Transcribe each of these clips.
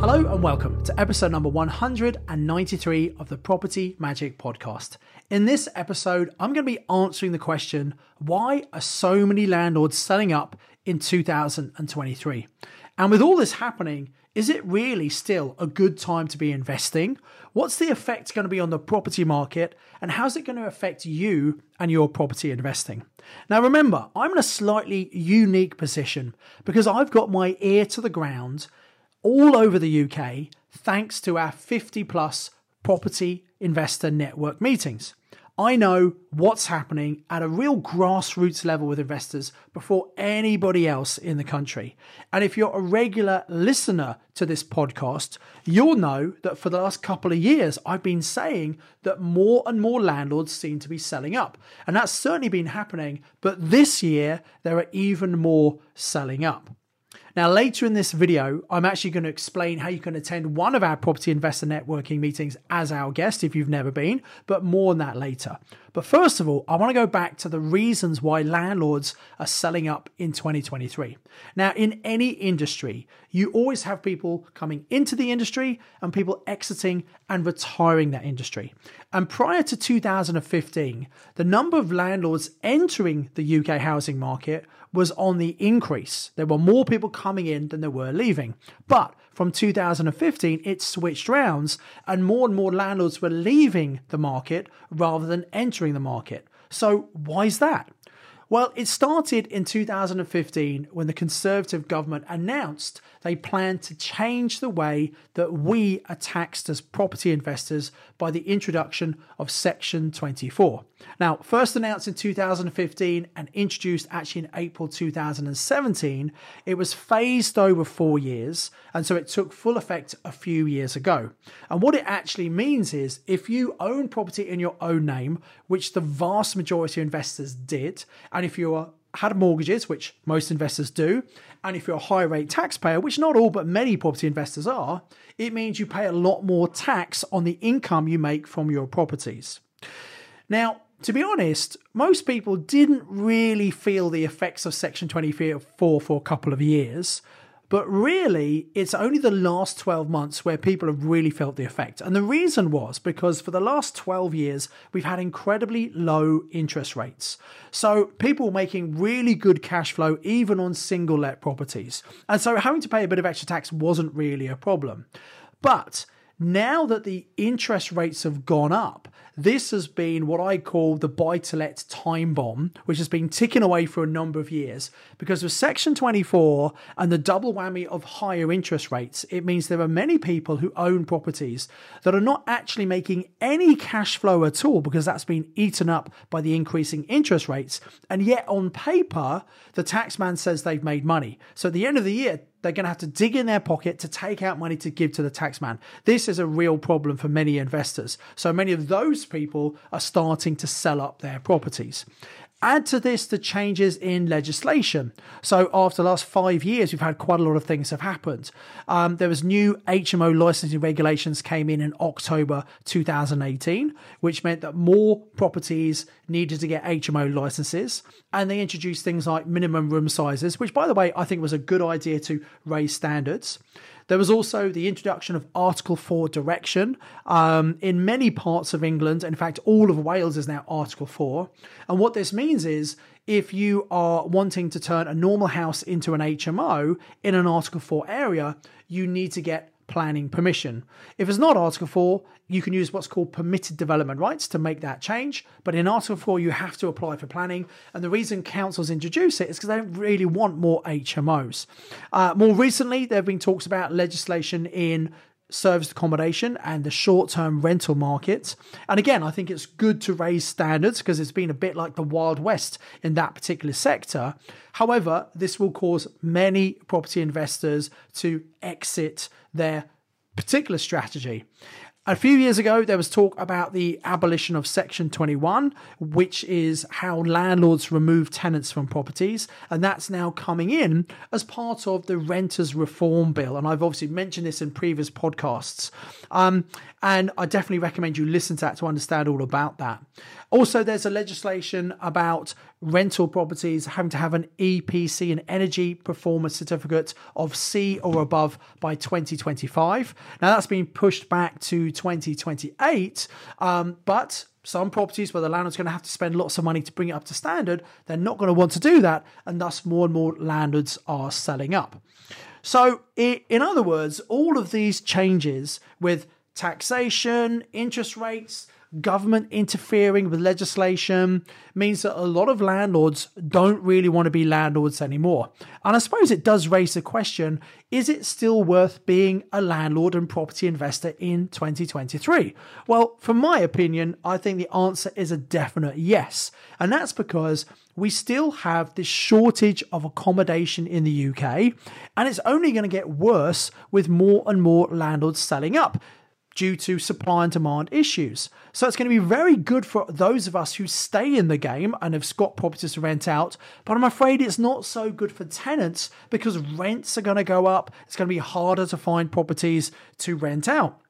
Hello and welcome to episode number 193 of the Property Magic Podcast. In this episode, I'm going to be answering the question why are so many landlords selling up in 2023? And with all this happening, is it really still a good time to be investing? What's the effect going to be on the property market? And how's it going to affect you and your property investing? Now, remember, I'm in a slightly unique position because I've got my ear to the ground all over the UK thanks to our 50 plus property investor network meetings. I know what's happening at a real grassroots level with investors before anybody else in the country. And if you're a regular listener to this podcast, you'll know that for the last couple of years, I've been saying that more and more landlords seem to be selling up. And that's certainly been happening. But this year, there are even more selling up. Now, later in this video, I'm actually going to explain how you can attend one of our property investor networking meetings as our guest if you've never been, but more on that later. But first of all, I want to go back to the reasons why landlords are selling up in 2023. Now, in any industry, you always have people coming into the industry and people exiting and retiring that industry. And prior to 2015, the number of landlords entering the UK housing market was on the increase. There were more people coming in than there were leaving. But from 2015, it switched rounds and more and more landlords were leaving the market rather than entering the market. So, why is that? Well, it started in 2015 when the Conservative government announced they plan to change the way that we are taxed as property investors by the introduction of Section 24. Now, first announced in 2015 and introduced actually in April 2017, it was phased over four years, and so it took full effect a few years ago. And what it actually means is if you own property in your own name, which the vast majority of investors did, and if you're had mortgages, which most investors do, and if you're a high rate taxpayer, which not all but many property investors are, it means you pay a lot more tax on the income you make from your properties. Now, to be honest, most people didn't really feel the effects of Section 24 for a couple of years. But really, it's only the last 12 months where people have really felt the effect. And the reason was because for the last 12 years, we've had incredibly low interest rates. So people making really good cash flow, even on single let properties. And so having to pay a bit of extra tax wasn't really a problem. But now that the interest rates have gone up, this has been what I call the buy to let time bomb, which has been ticking away for a number of years. Because with Section 24 and the double whammy of higher interest rates, it means there are many people who own properties that are not actually making any cash flow at all because that's been eaten up by the increasing interest rates. And yet, on paper, the taxman says they've made money. So at the end of the year, they're going to have to dig in their pocket to take out money to give to the taxman. This is a real problem for many investors. So many of those people are starting to sell up their properties. Add to this the changes in legislation. So after the last five years, we've had quite a lot of things have happened. Um, there was new HMO licensing regulations came in in October 2018, which meant that more properties needed to get HMO licenses, and they introduced things like minimum room sizes, which, by the way, I think was a good idea to raise standards. There was also the introduction of Article 4 direction um, in many parts of England. In fact, all of Wales is now Article 4. And what this means is if you are wanting to turn a normal house into an HMO in an Article 4 area, you need to get planning permission. If it's not Article 4, you can use what's called permitted development rights to make that change. But in Article 4, you have to apply for planning. And the reason councils introduce it is because they don't really want more HMOs. Uh, more recently, there have been talks about legislation in serviced accommodation and the short term rental market. And again, I think it's good to raise standards because it's been a bit like the Wild West in that particular sector. However, this will cause many property investors to exit their particular strategy. A few years ago, there was talk about the abolition of Section 21, which is how landlords remove tenants from properties. And that's now coming in as part of the Renters Reform Bill. And I've obviously mentioned this in previous podcasts. Um, and I definitely recommend you listen to that to understand all about that. Also, there's a legislation about rental properties having to have an EPC, an energy performance certificate of C or above by 2025. Now, that's been pushed back to 2028, um, but some properties where the landlord's going to have to spend lots of money to bring it up to standard, they're not going to want to do that, and thus more and more landlords are selling up. So, in other words, all of these changes with taxation, interest rates, government interfering with legislation means that a lot of landlords don't really want to be landlords anymore. And I suppose it does raise the question is it still worth being a landlord and property investor in 2023? Well, from my opinion, I think the answer is a definite yes. And that's because we still have this shortage of accommodation in the UK, and it's only going to get worse with more and more landlords selling up due to supply and demand issues. So it's going to be very good for those of us who stay in the game and have got properties to rent out. But I'm afraid it's not so good for tenants because rents are going to go up. It's going to be harder to find properties to rent out.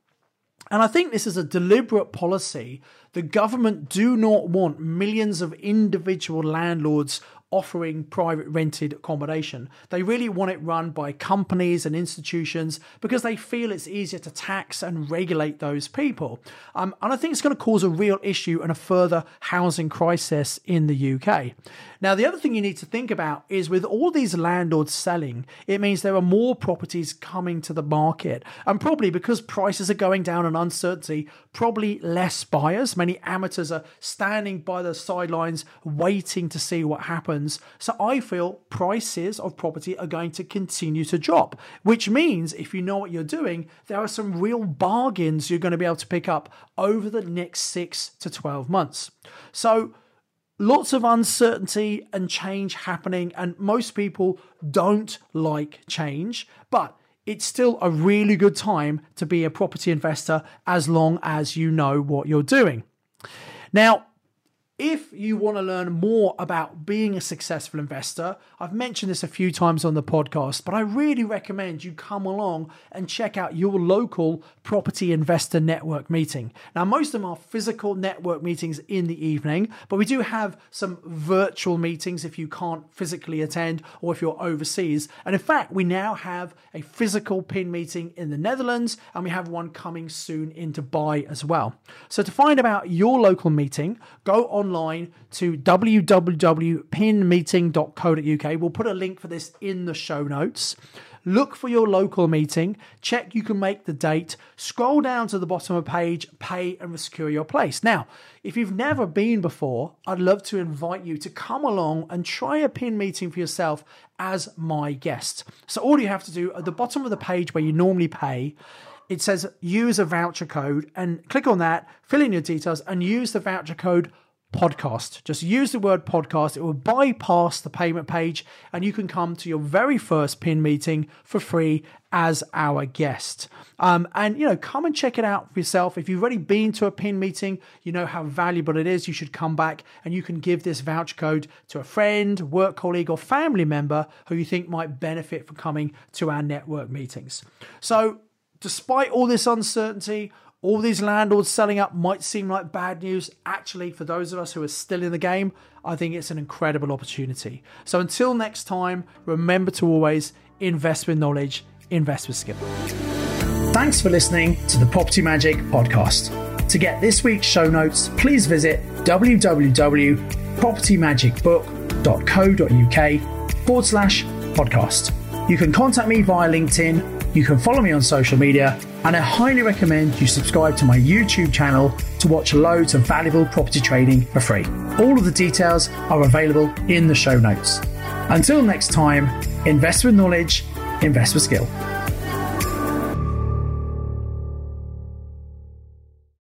And I think this is a deliberate policy. The government do not want millions of individual landlords offering private rented accommodation. They really want it run by companies and institutions because they feel it's easier to tax and regulate those people. Um, and I think it's going to cause a real issue and a further housing crisis in the UK. Now, the other thing you need to think about is with all these landlords selling, it means there are more properties coming to the market. And probably because prices are going down and uncertainty, probably less buyers. Many amateurs are standing by the sidelines waiting to see what happens. So I feel prices of property are going to continue to drop, which means if you know what you're doing, there are some real bargains you're going to be able to pick up over the next six to 12 months. So, lots of uncertainty and change happening, and most people don't like change, but it's still a really good time to be a property investor as long as you know what you're doing. Now, if you want to learn more about being a successful investor, I've mentioned this a few times on the podcast, but I really recommend you come along and check out your local property investor network meeting. Now, most of them are physical network meetings in the evening, but we do have some virtual meetings if you can't physically attend or if you're overseas. And in fact, we now have a physical pin meeting in the Netherlands and we have one coming soon in Dubai as well. So to find out your local meeting, go on online to www.pinmeeting.co.uk. We'll put a link for this in the show notes. Look for your local meeting, check you can make the date, scroll down to the bottom of the page, pay and secure your place. Now, if you've never been before, I'd love to invite you to come along and try a pin meeting for yourself as my guest. So, all you have to do at the bottom of the page where you normally pay, it says use a voucher code and click on that, fill in your details, and use the voucher code podcast. Just use the word podcast. It will bypass the payment page and you can come to your very first pin meeting for free as our guest. Um, and, you know, come and check it out for yourself. If you've already been to a pin meeting, you know how valuable it is. You should come back and you can give this voucher code to a friend, work colleague, or family member who you think might benefit from coming to our network meetings. So, despite all this uncertainty, all these landlords selling up might seem like bad news. Actually, for those of us who are still in the game, I think it's an incredible opportunity. So until next time, remember to always invest with knowledge, invest with skill. Thanks for listening to the Property Magic podcast. To get this week's show notes, please visit www.propertymagicbook.co.uk forward slash podcast. You can contact me via LinkedIn you can follow me on social media, and I highly recommend you subscribe to my YouTube channel to watch loads of valuable property trading for free. All of the details are available in the show notes. Until next time, invest with knowledge, invest with skill.